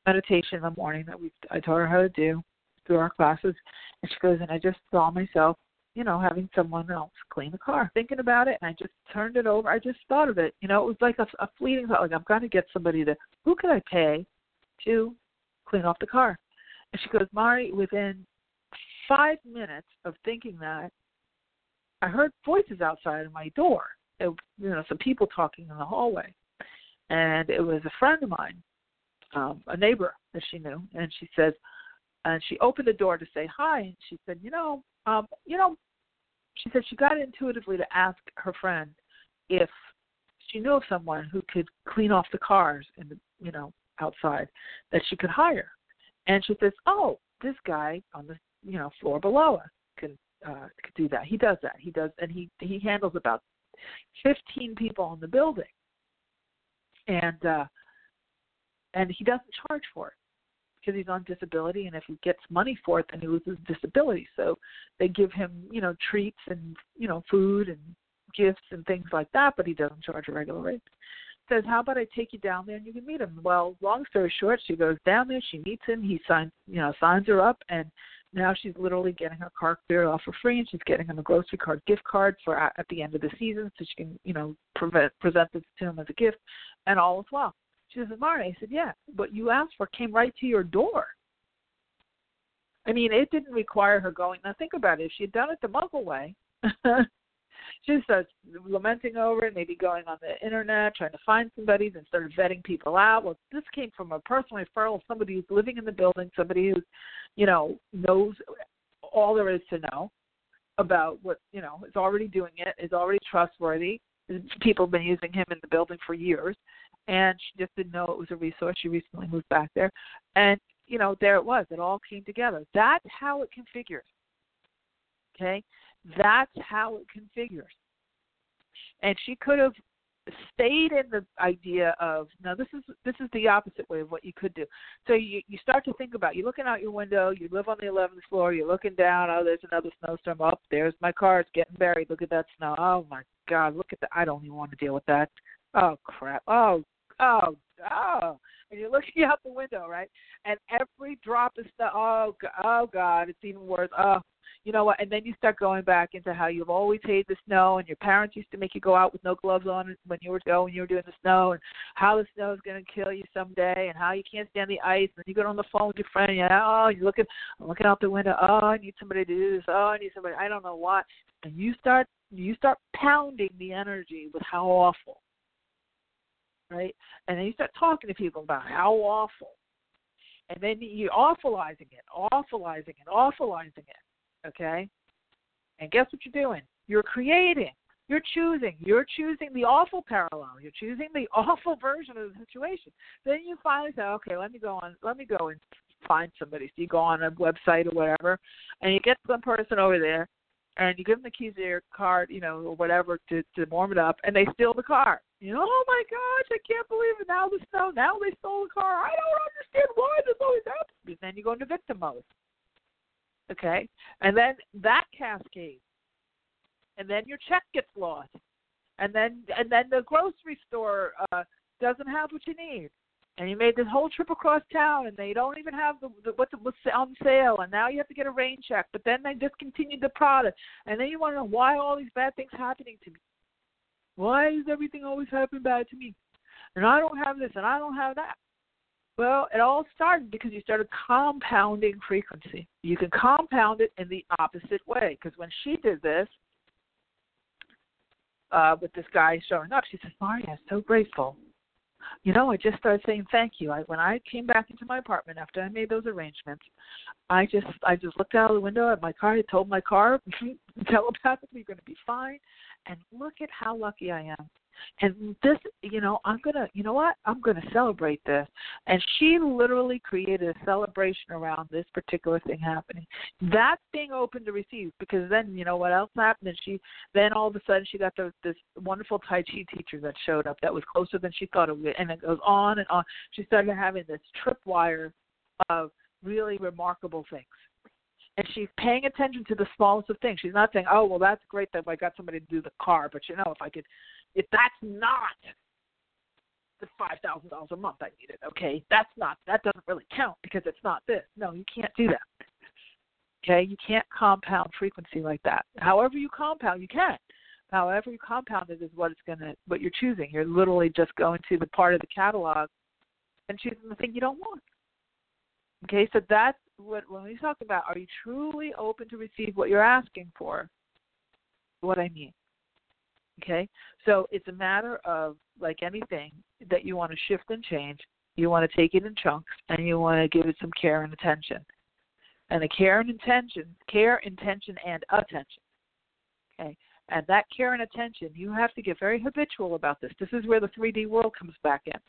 meditation in the morning that we I taught her how to do through our classes, and she goes, and I just saw myself, you know, having someone else clean the car, thinking about it, and I just turned it over. I just thought of it, you know, it was like a, a fleeting thought, like I'm going to get somebody to who could I pay to clean off the car, and she goes, Mari, within five minutes of thinking that, I heard voices outside of my door. It, you know, some people talking in the hallway, and it was a friend of mine um, a neighbor that she knew, and she says, and she opened the door to say hi, and she said, you know, um, you know, she said she got intuitively to ask her friend if she knew of someone who could clean off the cars in the you know, outside that she could hire. And she says, "Oh, this guy on the you know floor below us can uh, could do that. He does that. He does, and he he handles about fifteen people in the building, and uh, and he doesn't charge for it because he's on disability, and if he gets money for it, then he loses disability. So they give him you know treats and you know food and gifts and things like that, but he doesn't charge a regular rate says, "How about I take you down there and you can meet him?" Well, long story short, she goes down there. She meets him. He signs, you know, signs her up, and now she's literally getting her car cleared off for free, and she's getting him a grocery card gift card for at the end of the season, so she can, you know, prevent, present this to him as a gift, and all is well. She says, "Mari," I said, "Yeah, what you asked for came right to your door." I mean, it didn't require her going. Now think about it. If she had done it the Muggle way, she starts lamenting over it, maybe going on the internet, trying to find somebody, then started vetting people out. Well, this came from a personal referral, somebody who's living in the building, somebody who's, you know, knows all there is to know about what, you know, is already doing it, is already trustworthy. People have been using him in the building for years, and she just didn't know it was a resource. She recently moved back there, and you know, there it was. It all came together. That's how it configures. Okay, that's how it configures. And she could have stayed in the idea of now this is this is the opposite way of what you could do. So you you start to think about you're looking out your window, you live on the eleventh floor, you're looking down, oh there's another snowstorm up, there's my car, it's getting buried, look at that snow. Oh my god, look at that I don't even want to deal with that. Oh crap. Oh oh oh and you're looking out the window, right? And every drop of snow oh oh god, it's even worse. Oh you know what? And then you start going back into how you've always hated the snow, and your parents used to make you go out with no gloves on when you were go when you were doing the snow, and how the snow is going to kill you someday, and how you can't stand the ice. And you get on the phone with your friend, and you oh, you're looking, I'm looking out the window. Oh, I need somebody to do this. Oh, I need somebody. I don't know what. And you start you start pounding the energy with how awful, right? And then you start talking to people about how awful, and then you're awfulizing it, awfulizing it, awfulizing it okay? And guess what you're doing? You're creating. You're choosing. You're choosing the awful parallel. You're choosing the awful version of the situation. Then you finally say, okay, let me go on. Let me go and find somebody. So you go on a website or whatever, and you get some person over there, and you give them the keys to your car, you know, or whatever to to warm it up, and they steal the car. You know, oh my gosh, I can't believe it. Now the snow. Now they stole the car. I don't understand why this always happens. And then you go into victim mode okay? And then that cascades, and then your check gets lost, and then and then the grocery store uh, doesn't have what you need, and you made this whole trip across town, and they don't even have the, the what's what's on sale, and now you have to get a rain check, but then they discontinued the product, and then you want to know why all these bad things happening to me. Why is everything always happening bad to me? And I don't have this, and I don't have that. Well, it all started because you started compounding frequency. You can compound it in the opposite way because when she did this uh, with this guy showing up, she said, Maria, I'm so grateful. You know, I just started saying thank you. I, when I came back into my apartment after I made those arrangements, I just I just looked out of the window at my car. I told my car telepathically, "You're going to be fine." And look at how lucky I am and this, you know, I'm gonna, you know what? I'm gonna celebrate this. And she literally created a celebration around this particular thing happening. That's being open to receive because then, you know, what else happened? And she, then all of a sudden, she got the, this wonderful Tai Chi teacher that showed up that was closer than she thought it would, and it goes on and on. She started having this tripwire of really remarkable things and she's paying attention to the smallest of things. She's not saying, "Oh, well, that's great that I got somebody to do the car, but you know, if I could if that's not the five thousand dollars a month I needed, okay, that's not that doesn't really count because it's not this. No, you can't do that. Okay, you can't compound frequency like that. However you compound, you can. However you compound it is what it's gonna what you're choosing. You're literally just going to the part of the catalog and choosing the thing you don't want. Okay, so that's what when we talk about are you truly open to receive what you're asking for? What I mean. Okay? So it's a matter of, like anything that you want to shift and change, you want to take it in chunks and you want to give it some care and attention. And the care and intention, care, intention, and attention. Okay? And that care and attention, you have to get very habitual about this. This is where the 3D world comes back in.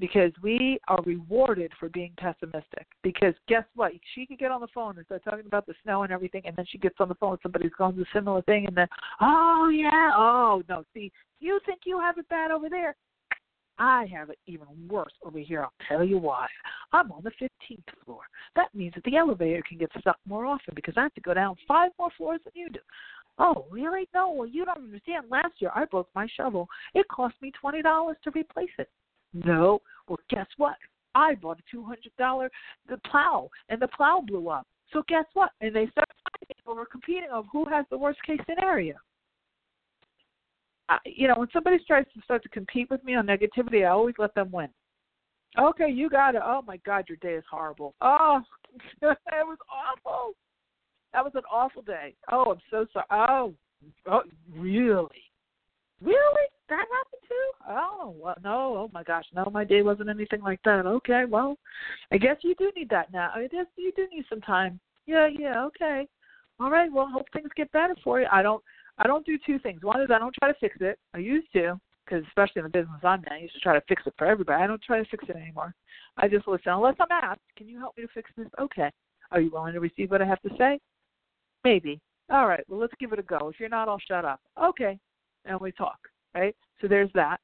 Because we are rewarded for being pessimistic. Because guess what? She could get on the phone and start talking about the snow and everything, and then she gets on the phone with somebody who's going through a similar thing, and then, oh yeah, oh no, see, you think you have it bad over there. I have it even worse over here. I'll tell you why. I'm on the 15th floor. That means that the elevator can get stuck more often because I have to go down five more floors than you do. Oh, really? No, well, you don't understand. Last year I broke my shovel. It cost me $20 to replace it. No. Well, guess what? I bought a $200 the plow, and the plow blew up. So guess what? And they start fighting over competing of who has the worst case scenario. I, you know, when somebody tries to start to compete with me on negativity, I always let them win. Okay, you got it. Oh my God, your day is horrible. Oh, it was awful. That was an awful day. Oh, I'm so sorry. Oh, oh really? Really? That happened too? Oh, well, no. Oh my gosh, no. My day wasn't anything like that. Okay, well, I guess you do need that now. I guess you do need some time. Yeah, yeah. Okay. All right. Well, hope things get better for you. I don't. I don't do two things. One is I don't try to fix it. I used to, because especially in the business I'm in, I used to try to fix it for everybody. I don't try to fix it anymore. I just listen. Unless I'm asked, can you help me to fix this? Okay. Are you willing to receive what I have to say? Maybe. All right. Well, let's give it a go. If you're not, I'll shut up. Okay. And we talk. Right. So there's that.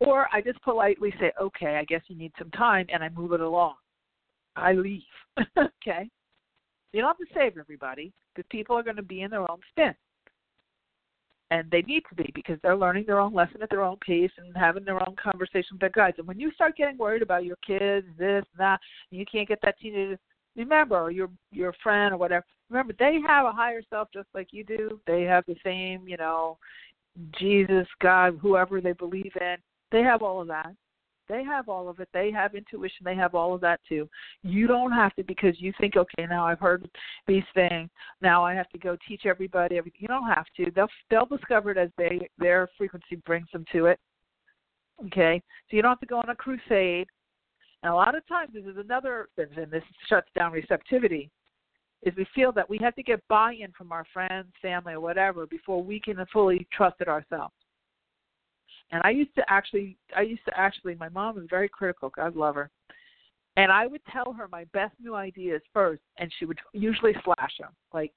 Or I just politely say, okay, I guess you need some time, and I move it along. I leave. okay. You don't have to save everybody because people are going to be in their own spin. And they need to be because they're learning their own lesson at their own pace and having their own conversation with their guides. And when you start getting worried about your kids, this and that, and you can't get that teenager, remember, or your your friend or whatever, remember they have a higher self just like you do. They have the same, you know, Jesus, God, whoever they believe in. They have all of that. They have all of it. They have intuition. They have all of that too. You don't have to because you think, okay, now I've heard these things. Now I have to go teach everybody everything. You don't have to. They'll they'll discover it as they their frequency brings them to it. Okay, so you don't have to go on a crusade. And a lot of times, this is another, thing and this shuts down receptivity. Is we feel that we have to get buy-in from our friends, family, or whatever before we can fully trust it ourselves. And I used to actually, I used to actually, my mom was very critical. God love her. And I would tell her my best new ideas first, and she would usually slash them, like,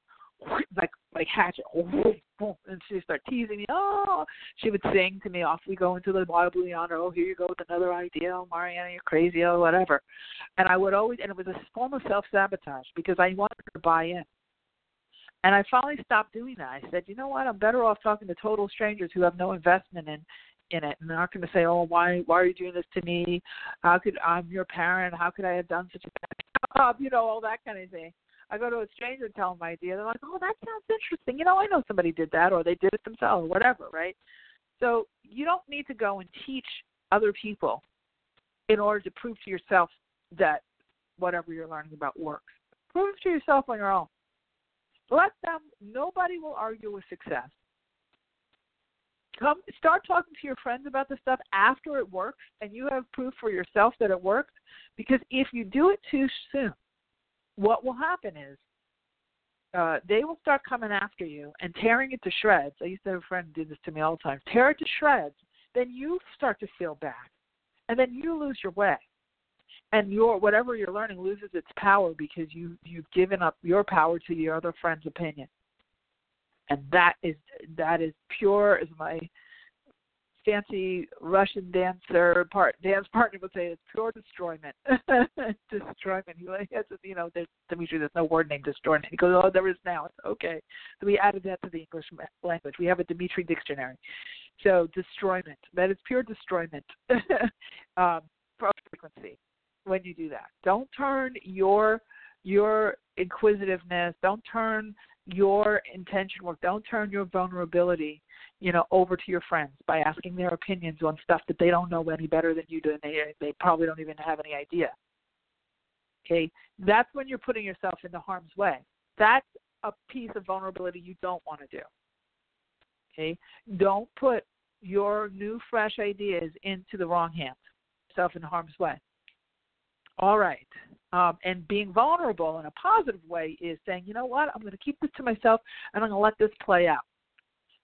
like, like hatchet, and she'd start teasing me. Oh, she would sing to me. Off we go into the Bible yonder. Oh, here you go with another idea. Oh, Mariana, you're crazy. Oh, whatever. And I would always, and it was a form of self sabotage because I wanted her to buy in. And I finally stopped doing that. I said, you know what? I'm better off talking to total strangers who have no investment in in it and they're not going to say oh why why are you doing this to me how could i'm your parent how could i have done such a bad job you know all that kind of thing i go to a stranger and tell them my idea they're like oh that sounds interesting you know i know somebody did that or they did it themselves or whatever right? So you don't need to go and teach other people in order to prove to yourself that whatever you're learning about works. Prove to yourself on your own. Let them nobody will argue with success. Come start talking to your friends about the stuff after it works and you have proof for yourself that it works because if you do it too soon what will happen is uh, they will start coming after you and tearing it to shreds. I used to have a friend do this to me all the time. Tear it to shreds. Then you start to feel bad, and then you lose your way, and your whatever you're learning loses its power because you you've given up your power to your other friend's opinion and that is that is pure as my fancy Russian dancer part dance partner would say it's pure destroyment. destroyment. He has you know, there's Dimitri, there's no word named destroyment. He goes, Oh, there is now. It's okay. So we added that to the English language. We have a Dimitri dictionary. So destroyment. That is pure destroyment. um, frequency when you do that. Don't turn your your inquisitiveness, don't turn your intention work. Don't turn your vulnerability, you know, over to your friends by asking their opinions on stuff that they don't know any better than you do, and they they probably don't even have any idea. Okay, that's when you're putting yourself into harm's way. That's a piece of vulnerability you don't want to do. Okay, don't put your new fresh ideas into the wrong hands, self in harm's way. All right. Um, and being vulnerable in a positive way is saying, you know what, I'm going to keep this to myself and I'm going to let this play out.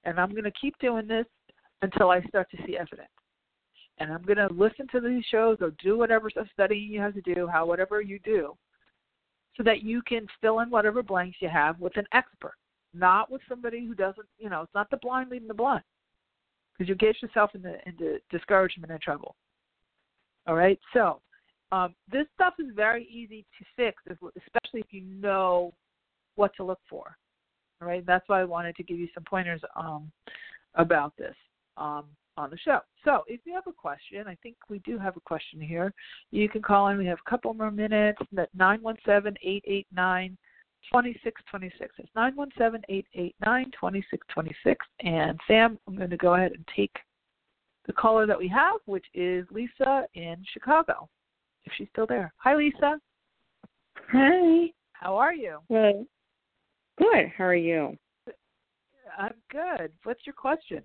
And I'm going to keep doing this until I start to see evidence. and I'm going to listen to these shows or do whatever studying you have to do, how whatever you do, so that you can fill in whatever blanks you have with an expert, not with somebody who doesn't, you know, it's not the blind leading the blind, because you get yourself into into discouragement and trouble. All right, so um, this stuff is very easy to fix, especially if you know what to look for. Right, that's why I wanted to give you some pointers um, about this um, on the show. So, if you have a question, I think we do have a question here. You can call in. We have a couple more minutes. At nine one seven eight eight nine. 2626. It's 917-889-2626. And Sam, I'm going to go ahead and take the caller that we have, which is Lisa in Chicago if she's still there. Hi, Lisa. Hi. How are you? Good. Good. How are you? I'm good. What's your question?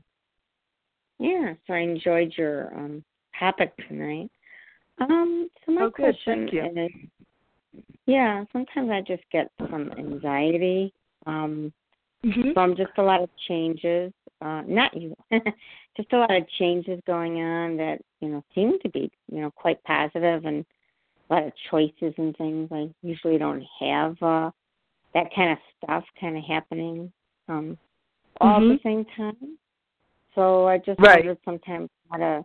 Yeah, so I enjoyed your um topic tonight. Um, so my oh, good. question is, yeah, sometimes I just get some anxiety um mm-hmm. from just a lot of changes. Uh, not you, just a lot of changes going on that you know seem to be you know quite positive and a lot of choices and things. I usually don't have uh, that kind of stuff kind of happening um, all mm-hmm. at the same time. So I just right. wondered sometimes how to,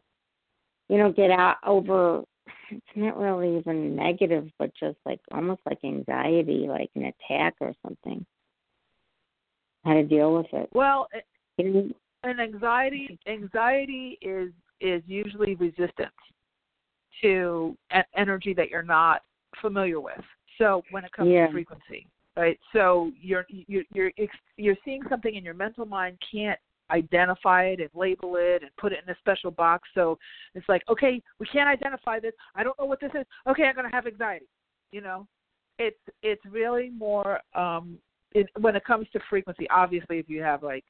you know, get out over. It's not really even negative, but just like almost like anxiety, like an attack or something. How to deal with it? Well, an anxiety anxiety is is usually resistance to energy that you're not familiar with. So when it comes yeah. to frequency, right? So you're you're you're you're seeing something in your mental mind can't identify it and label it and put it in a special box. So it's like, okay, we can't identify this. I don't know what this is. Okay, I'm going to have anxiety. You know, it's it's really more um when it comes to frequency. Obviously, if you have like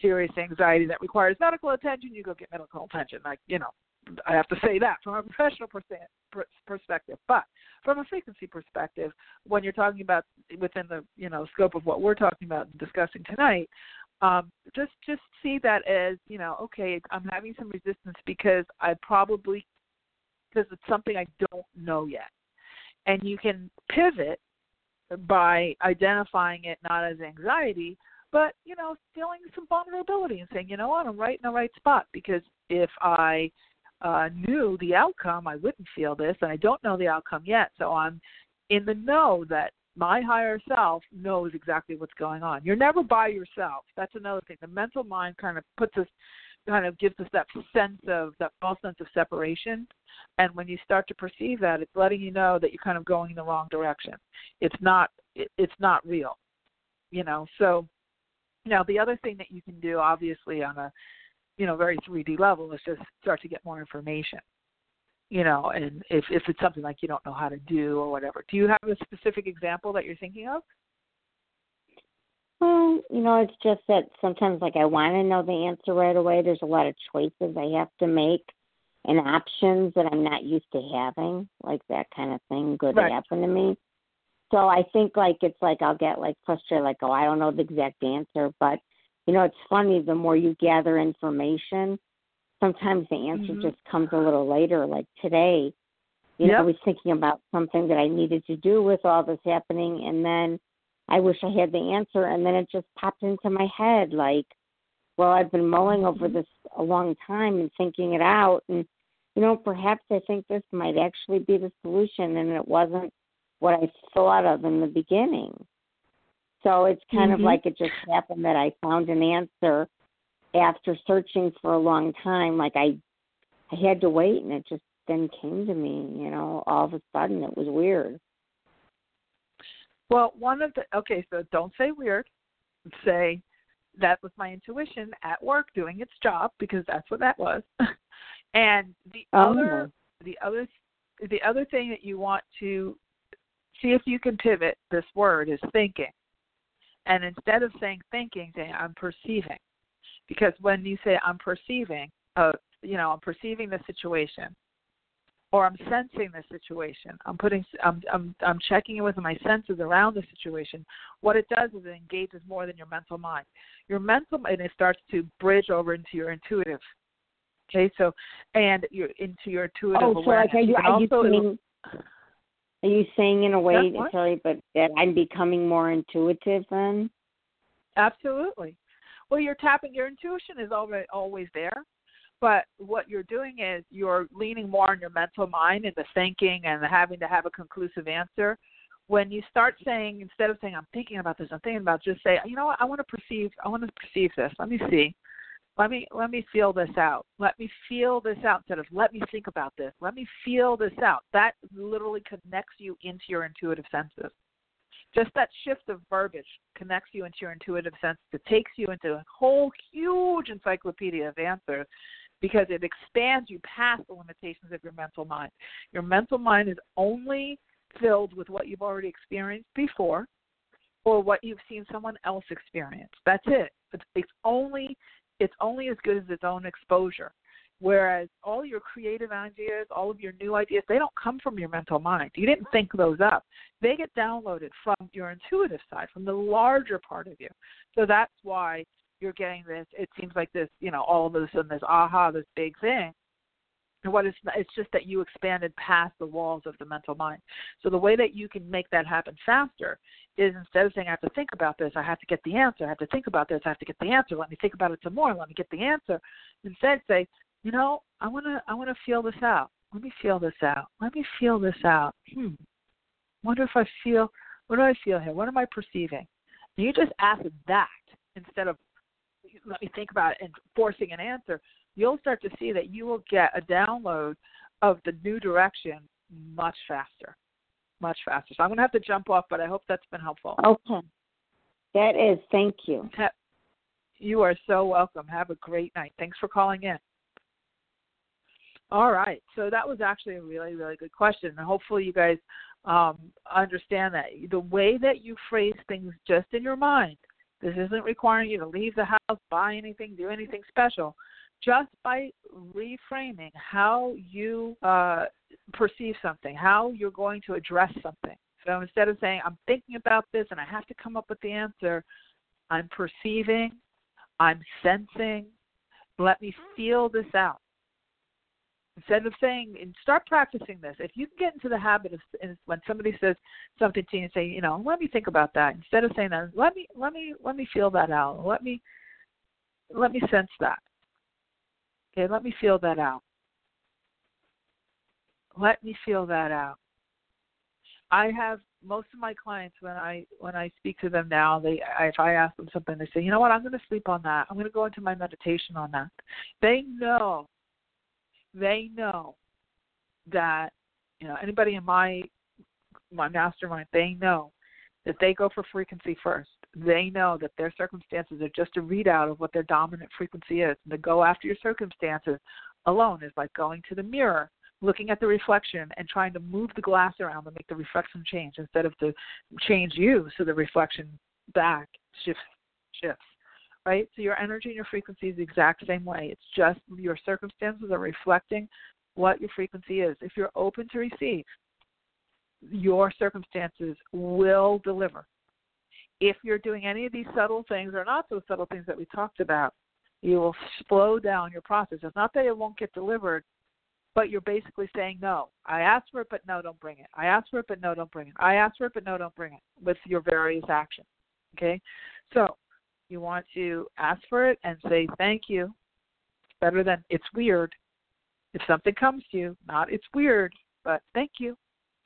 serious anxiety that requires medical attention, you go get medical attention. Like you know, I have to say that from a professional perspective. But from a frequency perspective, when you're talking about within the you know scope of what we're talking about and discussing tonight, um, just just see that as you know, okay, I'm having some resistance because I probably because it's something I don't know yet, and you can pivot by identifying it not as anxiety, but you know, feeling some vulnerability and saying, you know what, I'm right in the right spot because if I uh, knew the outcome, I wouldn't feel this, and I don't know the outcome yet. So I'm in the know that my higher self knows exactly what's going on. You're never by yourself. That's another thing. The mental mind kind of puts us, kind of gives us that sense of that false sense of separation. And when you start to perceive that, it's letting you know that you're kind of going in the wrong direction. It's not. It, it's not real. You know. So now the other thing that you can do, obviously, on a you know very 3D level, is just start to get more information. You know, and if if it's something like you don't know how to do or whatever, do you have a specific example that you're thinking of? Well, you know, it's just that sometimes, like, I want to know the answer right away. There's a lot of choices I have to make and options that I'm not used to having, like that kind of thing could right. happen to me. So I think like it's like I'll get like frustrated, like oh I don't know the exact answer, but you know it's funny the more you gather information, sometimes the answer mm-hmm. just comes a little later. Like today, you yep. know I was thinking about something that I needed to do with all this happening, and then I wish I had the answer, and then it just popped into my head like, well I've been mulling over mm-hmm. this a long time and thinking it out, and you know perhaps I think this might actually be the solution, and it wasn't what I thought of in the beginning. So it's kind mm-hmm. of like it just happened that I found an answer after searching for a long time. Like I, I had to wait, and it just then came to me. You know, all of a sudden, it was weird. Well, one of the okay, so don't say weird. Say that was my intuition at work doing its job because that's what that was. and the oh. other, the other, the other thing that you want to see if you can pivot this word is thinking. And instead of saying thinking, say I'm perceiving. Because when you say I'm perceiving, uh, you know, I'm perceiving the situation or I'm sensing the situation. I'm putting I'm I'm I'm checking in with my senses around the situation. What it does is it engages more than your mental mind. Your mental mind it starts to bridge over into your intuitive Okay, so and you're into your intuitive oh, so awareness. like, are you, are you also, are you saying in a way, sorry, but that I'm becoming more intuitive then? Absolutely. Well, you're tapping. Your intuition is already always there, but what you're doing is you're leaning more on your mental mind and the thinking and having to have a conclusive answer. When you start saying instead of saying I'm thinking about this, I'm thinking about, just say, you know what, I want to perceive. I want to perceive this. Let me see. Let me let me feel this out. Let me feel this out instead of let me think about this. Let me feel this out. That literally connects you into your intuitive senses just that shift of verbiage connects you into your intuitive sense. It takes you into a whole huge encyclopedia of answers because it expands you past the limitations of your mental mind. Your mental mind is only filled with what you've already experienced before or what you've seen someone else experience. That's it. It's, it's only it's only as good as its own exposure. Whereas all your creative ideas, all of your new ideas, they don't come from your mental mind. You didn't think those up. They get downloaded from your intuitive side, from the larger part of you. So that's why you're getting this. It seems like this, you know, all of a sudden this aha, this big thing. What it's it's just that you expanded past the walls of the mental mind. So the way that you can make that happen faster is instead of saying I have to think about this, I have to get the answer. I have to think about this, I have to get the answer. Let me think about it some more. Let me get the answer. Instead, say you know, I want to I want to feel this out. Let me feel this out. Let me feel this out. Hmm. Wonder if I feel. What do I feel here? What am I perceiving? And you just ask that instead of let me think about it and forcing an answer. You'll start to see that you will get a download of the new direction much faster, much faster. So I'm going to have to jump off, but I hope that's been helpful. Okay. That is. Thank you. You are so welcome. Have a great night. Thanks for calling in. All right. So that was actually a really, really good question. And hopefully you guys um, understand that the way that you phrase things just in your mind, this isn't requiring you to leave the house, buy anything, do anything special. Just by reframing how you uh, perceive something, how you're going to address something. So instead of saying, I'm thinking about this and I have to come up with the answer, I'm perceiving, I'm sensing, let me feel this out. Instead of saying and start practicing this. If you can get into the habit of when somebody says something to you and say you know let me think about that instead of saying that let me let me let me feel that out. Let me let me sense that okay let me feel that out. Let me feel that out. I have most of my clients when i when i speak to them now they if i ask them something they say you know what? I'm going to sleep on that. I'm going to go into my meditation on that. They know they know that you know anybody in my my mastermind they know that they go for frequency first they know that their circumstances are just a readout of what their dominant frequency is and to go after your circumstances alone is like going to the mirror looking at the reflection and trying to move the glass around to make the reflection change instead of to change you so the reflection back shifts shifts right? So your energy and your frequency is the exact same way. It's just your circumstances are reflecting what your frequency is. If you're open to receive, your circumstances will deliver. If you're doing any of these subtle things or not so subtle things that we talked about, you will slow down your process. It's not that it won't get delivered, but you're basically saying no. I asked for it, but no, don't bring it. I asked for it, but no, don't bring it. I asked for it, but no, don't bring it with your various actions. Okay? So you want to ask for it and say thank you. It's better than it's weird. If something comes to you, not it's weird, but thank you.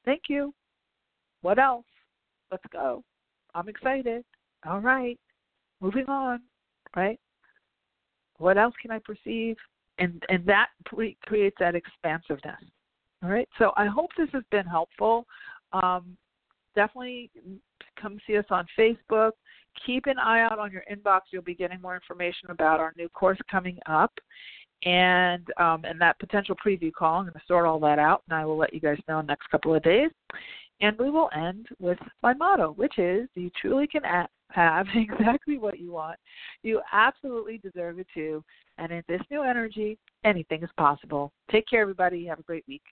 Thank you. What else? Let's go. I'm excited. All right. Moving on, right? What else can I perceive? And and that pre- creates that expansiveness. All right. So I hope this has been helpful. Um, definitely come see us on Facebook keep an eye out on your inbox. You'll be getting more information about our new course coming up and um, and that potential preview call. I'm going to sort all that out, and I will let you guys know in the next couple of days. And we will end with my motto, which is you truly can have exactly what you want. You absolutely deserve it too. And in this new energy, anything is possible. Take care, everybody. Have a great week.